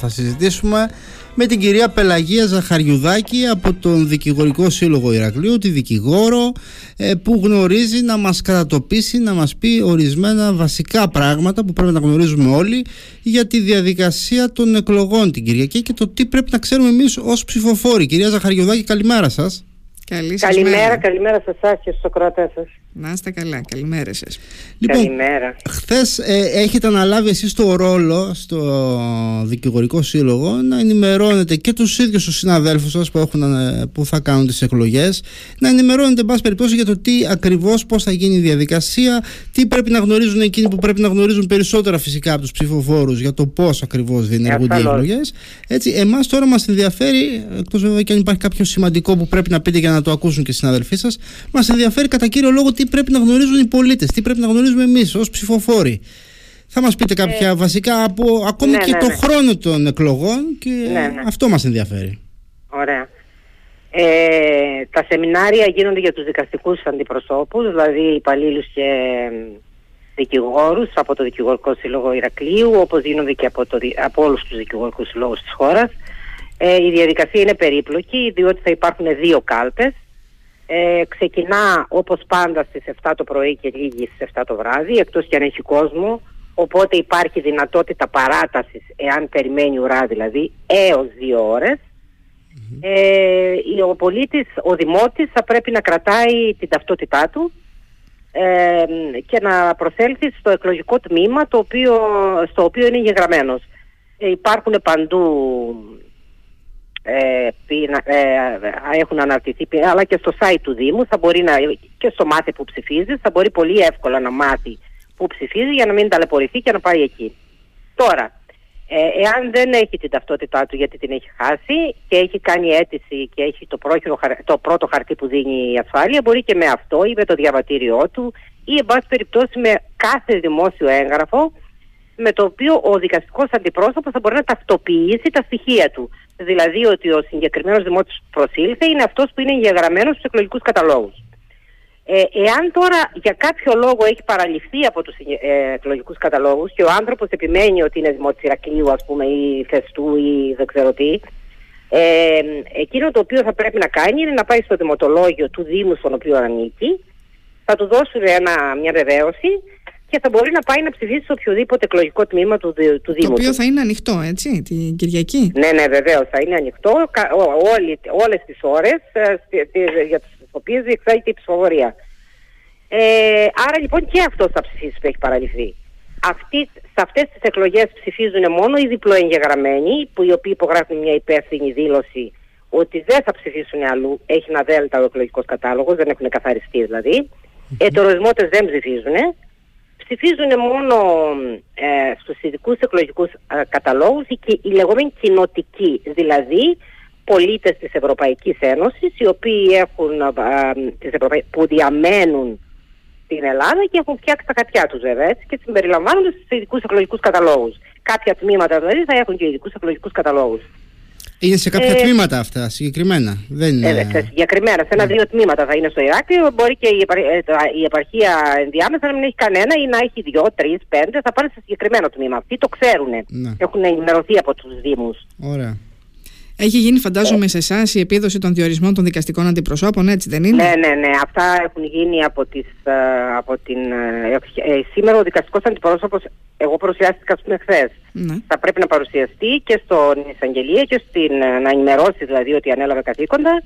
Θα συζητήσουμε με την κυρία Πελαγία Ζαχαριουδάκη από τον Δικηγορικό Σύλλογο Ηρακλείου, τη δικηγόρο ε, που γνωρίζει να μας κατατοπίσει, να μας πει ορισμένα βασικά πράγματα που πρέπει να γνωρίζουμε όλοι για τη διαδικασία των εκλογών την Κυριακή και το τι πρέπει να ξέρουμε εμείς ως ψηφοφόροι. Κυρία Ζαχαριουδάκη, καλημέρα σας. Καλή καλημέρα, καλημέρα σε εσάς και στους ακροατές σας. Να είστε καλά, καλημέρα σας. Λοιπόν, καλημέρα. Χθες ε, έχετε αναλάβει εσείς το ρόλο στο Δικηγορικό Σύλλογο να ενημερώνετε και τους ίδιους τους συναδέλφους σας που, ε, που θα κάνουν τις εκλογές, να ενημερώνετε, εν πάση περιπτώσει, για το τι ακριβώς, πώς θα γίνει η διαδικασία, τι πρέπει να γνωρίζουν εκείνοι που πρέπει να γνωρίζουν περισσότερα φυσικά από τους ψηφοφόρους για το πώς ακριβώς διενεργούνται οι εκλογές. Έτσι, εμάς τώρα μας ενδιαφέρει, εκτός βέβαια και αν υπάρχει κάποιο σημαντικό που πρέπει να πείτε για να το ακούσουν και οι συναδελφοί σας, μας ενδιαφέρει κατά κύριο λόγο τι πρέπει να γνωρίζουν οι πολίτες, τι πρέπει να γνωρίζουμε εμείς ως ψηφοφόροι. Θα μας πείτε κάποια ε, βασικά από ακόμη ναι, και ναι, το ναι. χρόνο των εκλογών και αυτό μας ενδιαφέρει. Ωραία. Ε, τα σεμινάρια γίνονται για τους δικαστικούς αντιπροσώπους, δηλαδή υπαλλήλους και δικηγόρους από το Δικηγορικό Σύλλογο Ηρακλείου, όπως γίνονται και από, το, από όλους τους δικηγορικούς συλλόγους της χώρας. Ε, η διαδικασία είναι περίπλοκη, διότι θα υπάρχουν δύο κάλπες ε, ξεκινά όπως πάντα στις 7 το πρωί και λίγη στις 7 το βράδυ εκτός και αν έχει κόσμο. Οπότε υπάρχει δυνατότητα παράτασης εάν περιμένει ουρά δηλαδή έως δύο ώρες. Ε, ο πολίτης, ο δημότης θα πρέπει να κρατάει την ταυτότητά του ε, και να προσέλθει στο εκλογικό τμήμα το οποίο, στο οποίο είναι γεγραμμένος. Ε, υπάρχουν παντού ε, ε, έχουν αναρτηθεί αλλά και στο site του Δήμου θα μπορεί να, και στο μάθη που ψηφίζει θα μπορεί πολύ εύκολα να μάθει που ψηφίζει για να μην ταλαιπωρηθεί και να πάει εκεί. Τώρα, ε, εάν δεν έχει την ταυτότητά του γιατί την έχει χάσει και έχει κάνει αίτηση και έχει το, πρόχειρο, το πρώτο χαρτί που δίνει η ασφάλεια μπορεί και με αυτό ή με το διαβατήριό του ή εν πάση περιπτώσει με κάθε δημόσιο έγγραφο με το οποίο ο δικαστικός αντιπρόσωπος θα μπορεί να ταυτοποιήσει τα στοιχεία του. Δηλαδή ότι ο συγκεκριμένος δημότης προσήλθε είναι αυτός που είναι εγγεγραμμένος στους εκλογικούς καταλόγους. Ε, εάν τώρα για κάποιο λόγο έχει παραλυφθεί από τους ε, εκλογικούς καταλόγους και ο άνθρωπος επιμένει ότι είναι δημότης Ηρακλείου ας πούμε ή Φεστού ή δεν ξέρω τι, ε, εκείνο το οποίο θα πρέπει να κάνει είναι να πάει στο δημοτολόγιο του Δήμου στον οποίο ανήκει, θα του δώσουν ένα, μια βεβαίωση και θα μπορεί να πάει να ψηφίσει σε οποιοδήποτε εκλογικό τμήμα του, του Δήμου. Το οποίο θα είναι ανοιχτό, έτσι, την Κυριακή; Ναι, ναι, βεβαίως θα είναι ανοιχτό όλες τις ώρες ε, για τις οποίες διεξάγεται η ψηφοφορία. Ε, άρα λοιπόν και αυτό θα ψηφίσει που έχει παραλυθεί. Αυτοί, σε αυτές τις εκλογές ψηφίζουν μόνο οι διπλοεγγεγραμμένοι, που οι οποίοι υπογράφουν μια υπεύθυνη δήλωση ότι δεν θα ψηφίσουν αλλού. Έχει ένα δέλτα ο εκλογικός κατάλογος, δεν έχουν καθαριστεί δηλαδή. Ετερορισμότε δεν ψηφίζουν ψηφίζουν μόνο ε, στους ειδικούς εκλογικούς ε, καταλόγους οι, οι λεγόμενοι κοινοτικοί, δηλαδή πολίτες της Ευρωπαϊκής Ένωσης οι οποίοι έχουν, ε, ε που διαμένουν στην Ελλάδα και έχουν φτιάξει τα χαρτιά τους βέβαια έτσι, και συμπεριλαμβάνονται στους ειδικούς εκλογικούς καταλόγους. Κάποια τμήματα δηλαδή θα έχουν και ειδικούς εκλογικούς καταλόγους. Είναι σε κάποια ε, τμήματα αυτά συγκεκριμένα. Δεν είναι... ε, σε συγκεκριμένα, σε ένα-δύο τμήματα θα είναι στο Ηράκλειο. Μπορεί και η, επαρ... Ε, η επαρχία ενδιάμεσα να μην έχει κανένα ή να έχει δύο, τρεις, πέντε. Θα πάνε σε συγκεκριμένο τμήμα. Αυτοί το ξέρουν. Ναι. Έχουν ενημερωθεί από τους Δήμους. Ωραία. Έχει γίνει, φαντάζομαι, σε εσάς η επίδοση των διορισμών των δικαστικών αντιπροσώπων, έτσι δεν είναι; Ναι, ναι, ναι. Αυτά έχουν γίνει από, τις, ε, από την. Ε, σήμερα ο δικαστικός αντιπρόσωπος, εγώ παρουσιάστηκα ας πούμε χθες. Ναι. Θα πρέπει να παρουσιαστεί και στην εισαγγελία και στην, να ενημερώσει δηλαδή ότι ανέλαβε καθήκοντα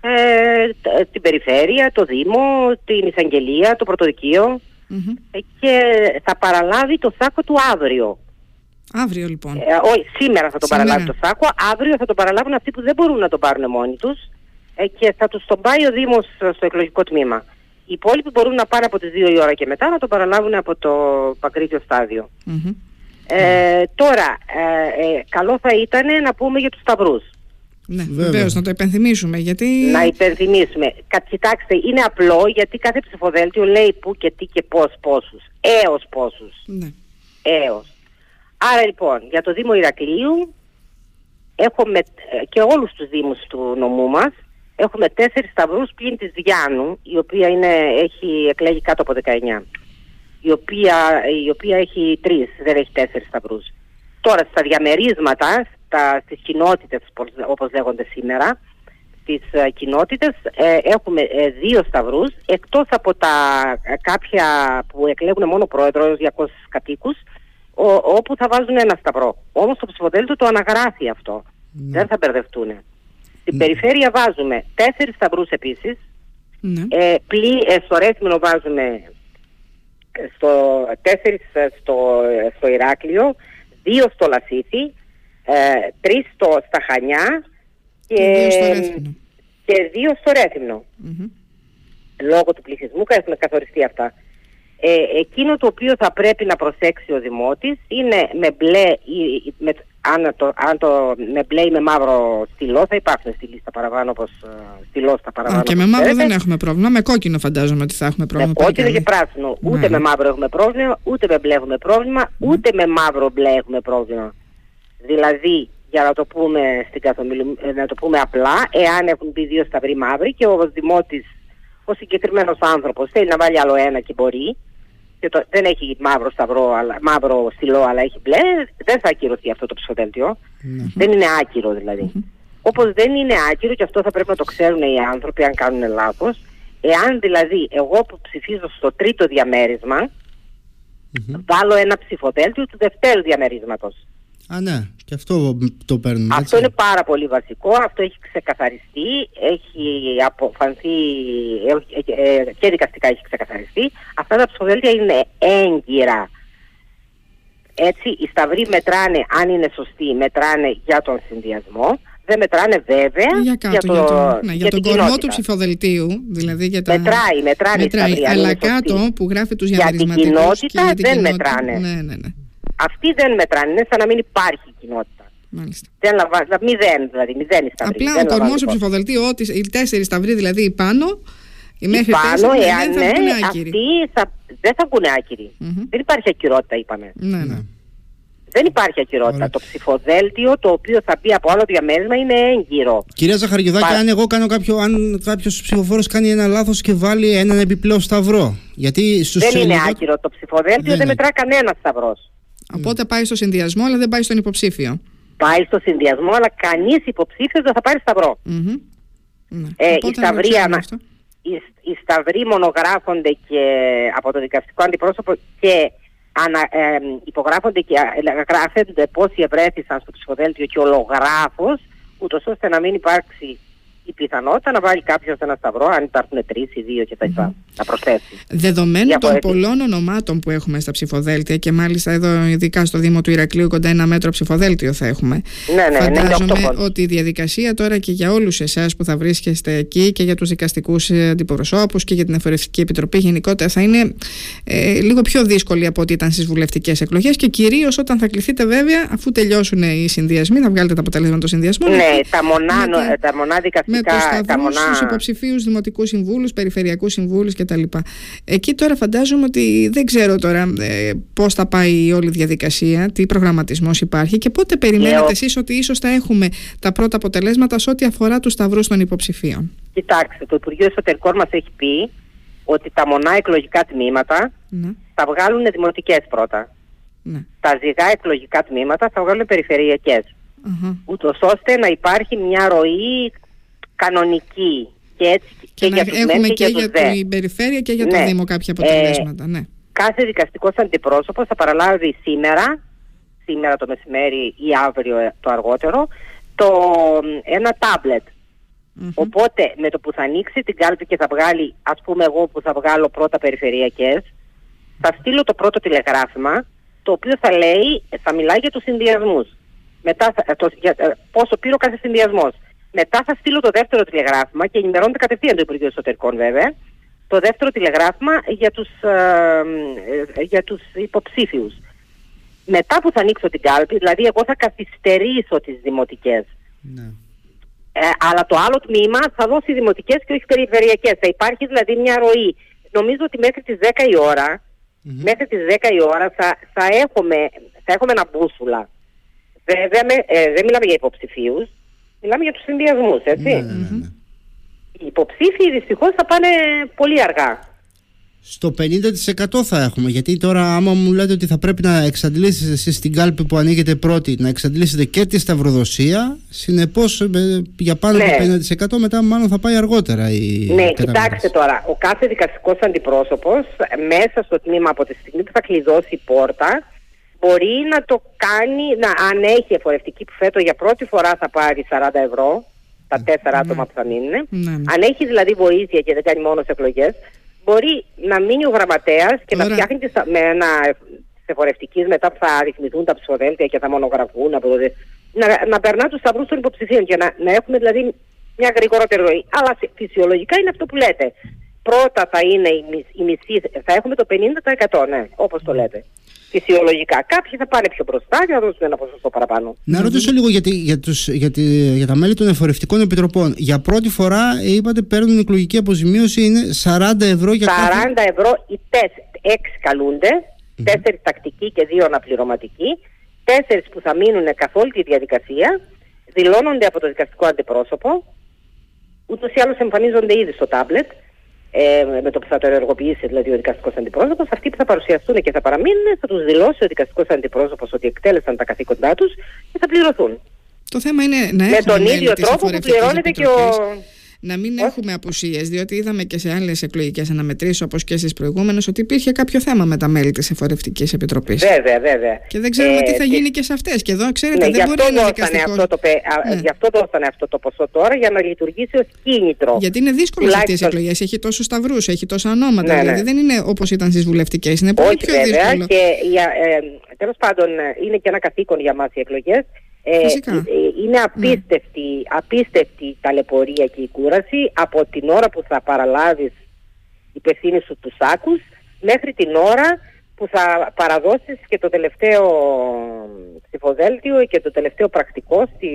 ε, την περιφέρεια, το Δήμο, την εισαγγελία, το πρωτοδικείο mm-hmm. και θα παραλάβει το σάκο του αύριο. Αύριο λοιπόν. Ε, όχι, σήμερα θα τον παραλάβει το σάκο. Αύριο θα τον παραλάβουν αυτοί που δεν μπορούν να τον πάρουν μόνοι τους ε, και θα τους τον πάει ο Δήμος στο εκλογικό τμήμα. Οι υπόλοιποι μπορούν να πάνε από τις 2 η ώρα και μετά να τον παραλάβουν από το παγκρίτιο Ε, τώρα, ε, ε, καλό θα ήταν να πούμε για τους σταυρούς. Ναι, βεβαίως, να το υπενθυμίσουμε. Γιατί... Να υπενθυμίσουμε. Κοιτάξτε, είναι απλό γιατί κάθε ψηφοδέλτιο λέει πού και τι και πώς πόσους. Έως πόσους. Ναι. Έως. Άρα λοιπόν, για το Δήμο Ηρακλείου έχουμε και όλους τους Δήμους του νομού μας έχουμε τέσσερις σταυρούς πλην της Διάνου η οποία είναι, έχει εκλέγει κάτω από 19 η οποία, η οποία έχει τρεις, δεν έχει τέσσερις σταυρούς. Τώρα στα διαμερίσματα, στα, στις κοινότητες όπως λέγονται σήμερα, στις ε, κοινότητες ε, έχουμε ε, δύο σταυρούς εκτός από τα κάποια που εκλέγουν μόνο πρόεδρος 200 κατοίκους όπου θα βάζουν ένα σταυρό. Όμως το ψηφοδέλτιο το αναγράφει αυτό. Ναι. Δεν θα μπερδευτούν. Στην ναι. περιφέρεια βάζουμε τέσσερις σταυρούς επίσης. Ναι. Ε, πλή, στο Ρέθμινο βάζουμε στο, τέσσερις στο, στο Ηράκλειο, δύο στο Λασίθι, ε, τρεις στο, στα Χανιά και, και δύο στο Ρέθυμνο. Λόγω του πληθυσμού έχουν καθοριστεί αυτά. Ε, εκείνο το οποίο θα πρέπει να προσέξει ο Δημότης είναι με μπλε ή με, αν, το, αν το με μπλε ή με μαύρο στυλό θα υπάρχουν στη λίστα παραπάνω όπως ε, στυλός στα παραπάνω. Α, και με μαύρο δεν έχουμε πρόβλημα, με κόκκινο φαντάζομαι ότι θα έχουμε πρόβλημα. Με κόκκινο και πράσινο. Ούτε ναι. με μαύρο έχουμε πρόβλημα, ούτε με μπλε έχουμε πρόβλημα, ναι. ούτε με μαύρο μπλε έχουμε πρόβλημα. Δηλαδή, για να το πούμε, στην καθομιλου... Ε, να το πούμε απλά, εάν έχουν μπει δύο σταυροί μαύροι και ο Δημότης, ο συγκεκριμένος άνθρωπος θέλει να βάλει άλλο ένα και μπορεί, και το, δεν έχει μαύρο σταυρό, αλλά, μαύρο στυλό, αλλά έχει μπλε, δεν θα ακυρωθεί αυτό το ψηφοδέλτιο. Δεν είναι άκυρο δηλαδή. Όπως δεν είναι άκυρο και αυτό θα πρέπει να το ξέρουν οι άνθρωποι αν κάνουν λάθος, εάν δηλαδή εγώ που ψηφίζω στο τρίτο διαμέρισμα, βάλω ένα ψηφοδέλτιο του δευτέρου διαμερίσματος. Α, ναι, και αυτό το παίρνουμε. Αυτό είναι πάρα πολύ βασικό. Αυτό έχει ξεκαθαριστεί, έχει αποφανθεί ε, ε, και δικαστικά έχει ξεκαθαριστεί. Αυτά τα ψηφοδέλτια είναι έγκυρα. Έτσι, οι σταυροί μετράνε, αν είναι σωστοί, μετράνε για τον συνδυασμό. Δεν μετράνε βέβαια για, κάτω, για, το, για, το, ναι, για, τον κορμό του ψηφοδελτίου. Δηλαδή για τα... Μετράει, μετράει. μετράει αλλά κάτω που γράφει τους διαμερισματικούς. Για την κοινότητα δεν μετράνε. Ναι, ναι, ναι. Αυτοί δεν μετράνε, είναι σαν να μην υπάρχει κοινότητα. Μάλιστα. Δεν λαμβάνει, μηδέν δηλαδή, μηδέν η σταυρή. Απλά ο κορμό στο ψηφοδελτίο, ότι οι τέσσερις σταυροί δηλαδή πάνω, οι μέχρι πάνω, εάν δεν θα ναι, αυτοί θα, δεν θα βγουν άκυροι. Mm-hmm. Δεν υπάρχει ακυρότητα, είπαμε. Ναι, ναι. Δεν υπάρχει ακυρότητα. Το ψηφοδέλτιο το οποίο θα μπει από άλλο διαμέρισμα είναι έγκυρο. Κυρία Ζαχαριουδάκη, Πα... αν εγώ κάνω κάποιο, αν κάποιος ψηφοφόρος κάνει ένα λάθος και βάλει έναν επιπλέον σταυρό. Γιατί στους δεν είναι άκυρο το ψηφοδέλτιο, δεν, δεν μετρά κανένα σταυρός. Οπότε πάει στο συνδυασμό, αλλά δεν πάει στον υποψήφιο. Πάει στο συνδυασμό, αλλά κανείς υποψήφιος δεν θα πάρει σταυρό. Mm-hmm. Ε, η σταυρία, οι, οι σταυροί μονογράφονται και από το δικαστικό αντιπρόσωπο και ανα, ε, υπογράφονται και γράφονται πόσοι ευρέθησαν στο ψηφοδέλτιο και ολογράφος, ούτως ώστε να μην υπάρξει η πιθανότητα να βάλει κάποιος ένα σταυρό, αν υπάρχουν τρεις ή δύο κτλ. Mm-hmm. Να προσθέσεις. Δεδομένου των πολλών ονομάτων που έχουμε στα ψηφοδέλτια και μάλιστα εδώ, ειδικά στο Δήμο του Ηρακλείου, κοντά ένα μέτρο ψηφοδέλτιο θα έχουμε. Ναι, ναι, Φαντάζομαι ναι, ότι η διαδικασία τώρα και για όλους εσάς που θα βρίσκεστε εκεί και για τους δικαστικούς αντιπροσώπους και για την Εφορευτική Επιτροπή γενικότερα θα είναι ε, λίγο πιο δύσκολη από ό,τι ήταν στις βουλευτικές εκλογές και κυρίως όταν θα κληθείτε βέβαια, αφού τελειώσουν οι συνδυασμοί, να βγάλετε τα αποτελέσματα των συνδυασμών. Ναι, τα μονά, τα μονά με του σταυρού, τους υποψηφίους δημοτικούς συμβούλους, περιφερειακούς συμβούλους κτλ. Εκεί τώρα φαντάζομαι ότι δεν ξέρω τώρα ε, πώς θα πάει η όλη διαδικασία, τι προγραμματισμός υπάρχει και πότε περιμένετε εσείς ότι ίσως θα έχουμε τα πρώτα αποτελέσματα σε ό,τι αφορά τους σταυρούς των υποψηφίων. Κοιτάξτε, το Υπουργείο Εσωτερικών μας έχει πει ότι τα μονά εκλογικά τμήματα ναι. θα βγάλουν δημοτικές πρώτα. Ναι. Τα ζυγά εκλογικά τμήματα θα βγάλουν περιφερειακές. Uh-huh. Ούτως ώστε να υπάρχει μια ροή κανονική και έτσι και, και για τους έχουμε και, και για, την περιφέρεια και για το ναι. Δήμο κάποια αποτελέσματα. Ε, ναι. Κάθε δικαστικός αντιπρόσωπος θα παραλάβει σήμερα, σήμερα το μεσημέρι ή αύριο ε, το αργότερο, το, ένα τάμπλετ. Οπότε με το που θα ανοίξει την κάλπη και θα βγάλει, ας πούμε εγώ που θα βγάλω πρώτα περιφερειακές, θα στείλω το πρώτο τηλεγράφημα, το οποίο θα λέει, θα μιλάει για τους συνδυασμούς. Μετά, το, για, ε, πόσο πήρε ο κάθε συνδυασμός. Μετά θα στείλω το δεύτερο τηλεγράφημα και ενημερώνεται κατευθείαν το Υπουργείο Εσωτερικών βέβαια. Το δεύτερο τηλεγράφημα για τους, ε, ε, για τους υποψήφιους. Μετά που θα ανοίξω την κάλπη, δηλαδή εγώ θα καθυστερήσω τις δημοτικές. Ναι. Ε, αλλά το άλλο τμήμα θα δώσει δημοτικές και όχι περιφερειακές. Θα υπάρχει δηλαδή μια ροή. Νομίζω ότι μέχρι τις 10 η ωρα μέχρι τις 10 η ώρα θα, θα, έχουμε, θα έχουμε ένα μπούσουλα. Βέβαια, ε, δεν μιλάμε για υποψηφίους, Μιλάμε για τους συνδυασμούς, έτσι. Ναι, ναι, ναι, Οι υποψήφοι δυστυχώς θα πάνε πολύ αργά. Στο 50% θα έχουμε. Γιατί τώρα, άμα μου λέτε ότι θα πρέπει να εξαντλήσετε εσείς την κάλπη που ανοίγετε πρώτη, να εξαντλήσετε και τη σταυροδοσία, συνεπώς ε, για πάνω ναι. από 50% μετά, μάλλον θα πάει αργότερα η. Ναι, κοιτάξτε τώρα. Ο κάθε δικαστικός αντιπρόσωπος, μέσα στο τμήμα από τη στιγμή που θα κλειδώσει η πόρτα, μπορεί να το κάνει, να, αν έχει εφορευτική που φέτο για πρώτη φορά θα πάρει 40 ευρώ, τα τέσσερα ναι. άτομα που θα μείνουν. Ναι. Αν έχει δηλαδή βοήθεια και δεν κάνει μόνο εκλογές, μπορεί να μείνει ο γραμματέας και να φτιάχνει με ένα εφορευτικής μετά που θα αριθμηθούν τα ψηφοδέλτια και θα μονογραφούν. να, να περνά τους σταυρούς των υποψηφίων και να, να έχουμε δηλαδή μια γρηγορότερη ροή. Αλλά φυσιολογικά είναι αυτό που λέτε. Πρώτα θα είναι η, η μισή, θα έχουμε το 50% ναι, όπως το λέτε φυσιολογικά. Κάποιοι θα πάνε πιο μπροστά και θα δώσουν ένα ποσοστό παραπάνω. Να ρωτήσω λίγο για, για, τους, για, για τα μέλη των εφορευτικών επιτροπών. Για πρώτη φορά είπατε παίρνουν εκλογική αποζημίωση είναι 40 ευρώ για 40 κάθε... ευρώ οι 6 καλούνται, mm-hmm. 4 τακτικοί και 2 αναπληρωματικοί, 4 που θα μείνουν καθ' όλη τη διαδικασία, δηλώνονται από το δικαστικό αντιπρόσωπο, ούτως ή άλλως εμφανίζονται ήδη στο τάμπλετ ε, με το που θα το ενεργοποιήσει δηλαδή ο δικαστικός αντιπρόσωπος, αυτοί που θα παρουσιαστούν και θα παραμείνουν, θα τους δηλώσει ο δικαστικός αντιπρόσωπος ότι εκτέλεσαν τα καθήκοντά τους και θα πληρωθούν. Το θέμα είναι να Με τον ίδιο τρόπο που πληρώνεται και ο να μην έχουμε απουσίες, διότι είδαμε και σε άλλες εκλογικές αναμετρήσεις, όπως και στι προηγούμενες, ότι υπήρχε κάποιο θέμα με τα μέλη της Εφορευτικής Επιτροπής. Βέβαια, βέβαια. Και δεν ξέρουμε ε, τι θα γίνει και σε αυτές. Και εδώ, ξέρετε, ναι, δεν μπορεί να δικαστικό... αυτό το, ναι. Γι' αυτό δώσανε αυτό το ποσό τώρα, για να λειτουργήσει ως κίνητρο. Γιατί είναι δύσκολο σε αυτές οι εκλογές. Έχει τόσους σταυρούς, έχει τόσα ονόματα. Ναι, δηλαδή ναι. δεν είναι όπως ήταν στις βουλευτικές. Είναι πολύ πιο βέβαια, δύσκολο. Και ε, τέλος πάντων είναι και ένα καθήκον για μας οι εκλογές ε, ε, είναι απίστευτη, ναι. απίστευτη η ταλαιπωρία και η κούραση από την ώρα που θα παραλάβεις υπευθύνη σου τους άκους μέχρι την ώρα που θα παραδώσεις και το τελευταίο ψηφοδέλτιο και το τελευταίο πρακτικό στη,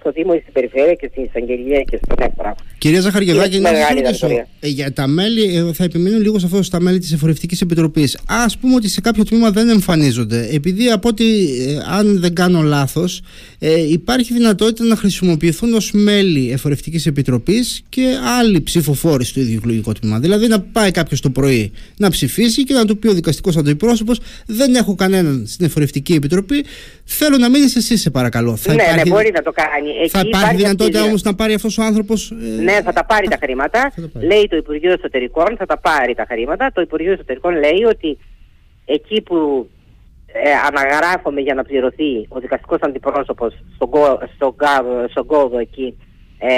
στο Δήμο ή στην Περιφέρεια και στην Εισαγγελία και στον Έκπρα. Κυρία Ζαχαριαδάκη, να σας ρωτήσω. Ε, για τα μέλη, ε, θα επιμείνω λίγο σε αυτό στα μέλη της Εφορευτικής Επιτροπής. Α πούμε ότι σε κάποιο τμήμα δεν εμφανίζονται. Επειδή από ότι, ε, αν δεν κάνω λάθος, ε, υπάρχει δυνατότητα να χρησιμοποιηθούν ως μέλη Εφορευτικής Επιτροπής και άλλοι ψηφοφόροι στο ίδιο εκλογικό τμήμα. Δηλαδή να πάει κάποιος το πρωί να ψηφίσει και να του πει ο δικαστικός αντιπρόσωπος: Δεν έχω κανέναν στην Εφορευτική Επιτροπή. Θέλω να μείνεις εσύ, σε παρακαλώ. Θα ναι, ναι υπάρχει... ναι, μπορεί να το κάνει. Εκεί θα υπάρχει, δυνατότητα όμως να πάρει αυτός ο άνθρωπος. Ε... Ναι, θα τα πάρει τα χρήματα. Λέει το Υπουργείο Εσωτερικών, θα τα πάρει τα χρήματα. Το Υπουργείο Εσωτερικών λέει ότι εκεί που ε, αναγράφομαι για να πληρωθεί ο δικαστικός αντιπρόσωπος στον στο, στο, στο εκεί, ε,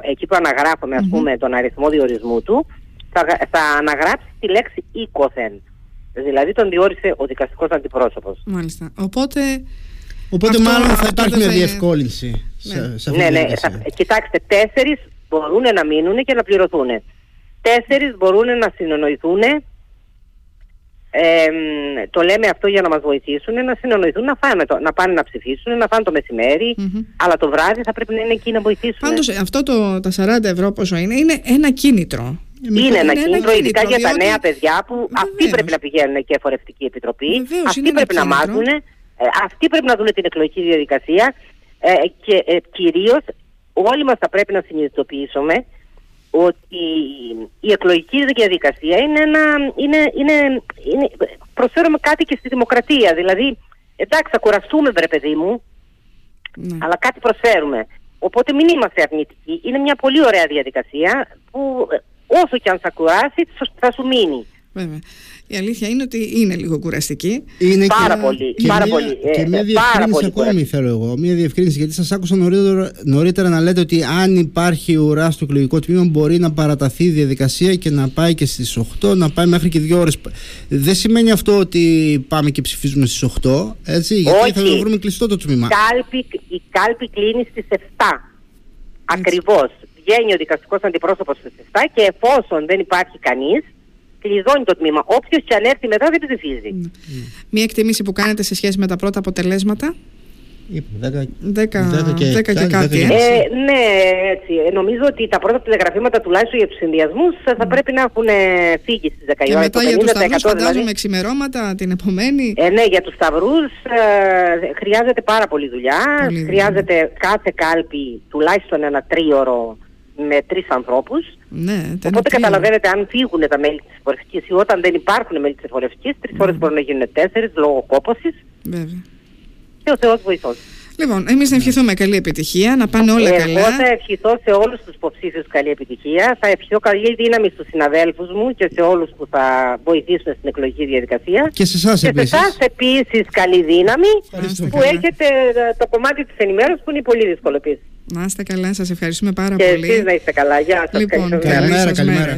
εκεί που αναγράφομαι, ας πούμε, τον αριθμό διορισμού του, θα, θα αναγράψει τη λέξη οίκοθεν. Δηλαδή τον διόρισε ο δικαστικός αντιπρόσωπος. Μάλιστα. Οπότε Οπότε Αυτό, μάλλον θα υπάρχει μια διευκόλυνση ναι. Σε, σε αυτή ναι, ναι. Θα, κοιτάξτε, τέσσερις μπορούν να μείνουν και να πληρωθούν. Τέσσερις μπορούν να συνεννοηθούν. Ε, το λέμε αυτό για να μας βοηθήσουν να συνεννοηθούν να, φάνε το, να πάνε να ψηφίσουν να φάνε το μεσημέρι mm-hmm. αλλά το βράδυ θα πρέπει να είναι εκεί να βοηθήσουν Πάντως αυτό το, τα 40 ευρώ πόσο είναι είναι ένα κίνητρο είναι, είναι ένα κίνητρο, ειδικά για τα νέα παιδιά που Βεβαίως. αυτοί πρέπει να πηγαίνουν και εφορευτική επιτροπή. Βεβαίως, αυτοί πρέπει να μάθουν ε, αυτοί πρέπει να δουν την εκλογική διαδικασία ε, και ε, κυρίως όλοι μας θα πρέπει να συνειδητοποιήσουμε ότι η εκλογική διαδικασία είναι ένα, είναι, είναι, είναι, προσφέρουμε κάτι και στη δημοκρατία. Δηλαδή, εντάξει θα κουραστούμε βρε παιδί μου, ναι. αλλά κάτι προσφέρουμε. Οπότε μην είμαστε αρνητικοί. Είναι μια πολύ ωραία διαδικασία που όσο και αν θα κουράσει θα σου μείνει. Βέβαια. Η αλήθεια είναι ότι είναι λίγο κουραστική. Είναι πάρα και, πολύ. Και πάρα μια, πολύ. Και μια ε, διευκρίνηση ακόμη θέλω εγώ. Μια διευκρίνηση γιατί σας άκουσα νωρίτερα, νωρίτερα να λέτε ότι αν υπάρχει ουρά στο εκλογικό τμήμα μπορεί να παραταθεί η διαδικασία και να πάει και στις 8, να πάει μέχρι και 2 ώρες. Δεν σημαίνει αυτό ότι πάμε και ψηφίζουμε στις 8, έτσι, γιατί Όχι. θα βρούμε κλειστό το τμήμα. Κάλπη, η κάλπη κλείνει στις 7. Ακριβώς. Βγαίνει ο δικαστικός αντιπρόσωπος στις 7 και εφόσον δεν υπάρχει κανείς, κλειδώνει το τμήμα. Όποιος και αν έρθει μετά δεν ψηφίζει. Mm. Μία εκτίμηση που κάνετε σε σχέση με τα πρώτα αποτελέσματα; 10 και, και κάτι. Ε, ναι, έτσι. Ε, νομίζω ότι τα πρώτα τηλεγραφήματα τουλάχιστον για τους συνδυασμούς θα πρέπει να έχουν φύγει στις 10 Και μετά για τους σταυρούς, φαντάζομαι δηλαδή. ξημερώματα την επομένη. Ε, ναι, για τους σταυρούς ε, χρειάζεται πάρα πολύ δουλειά. Πολύ χρειάζεται δουλειά. κάθε κάλπη τουλάχιστον ένα τρίωρο με τρεις ανθρώπους. Ναι, Οπότε καταλαβαίνετε, αν φύγουν τα μέλη της εφορευτική ή όταν δεν υπάρχουν μέλη της εφορευτική, τρεις φορές μπορούν να γίνουν τέσσερις λόγω κόπωσης. Βέβαια. Και ο Θεός βοηθός. Λοιπόν, εμείς να ευχηθούμε καλή επιτυχία, να πάνε όλα Εγώ καλά. Εγώ θα ευχηθώ σε όλους τους υποψήφιους καλή επιτυχία. Θα ευχηθώ καλή δύναμη στους συναδέλφους μου και σε όλους που θα βοηθήσουν στην εκλογική διαδικασία. Και σε εσάς επίση. Και σε εσάς επίσης καλή δύναμη που έχετε ε, το κομμάτι της ενημέρωσης που είναι πολύ δύσκολο επίσης. Να είστε καλά, σας ευχαριστούμε πάρα και πολύ. Και εσείς να είστε καλά. Γεια σας. Λοιπόν, καλημέρα. καλημέρα.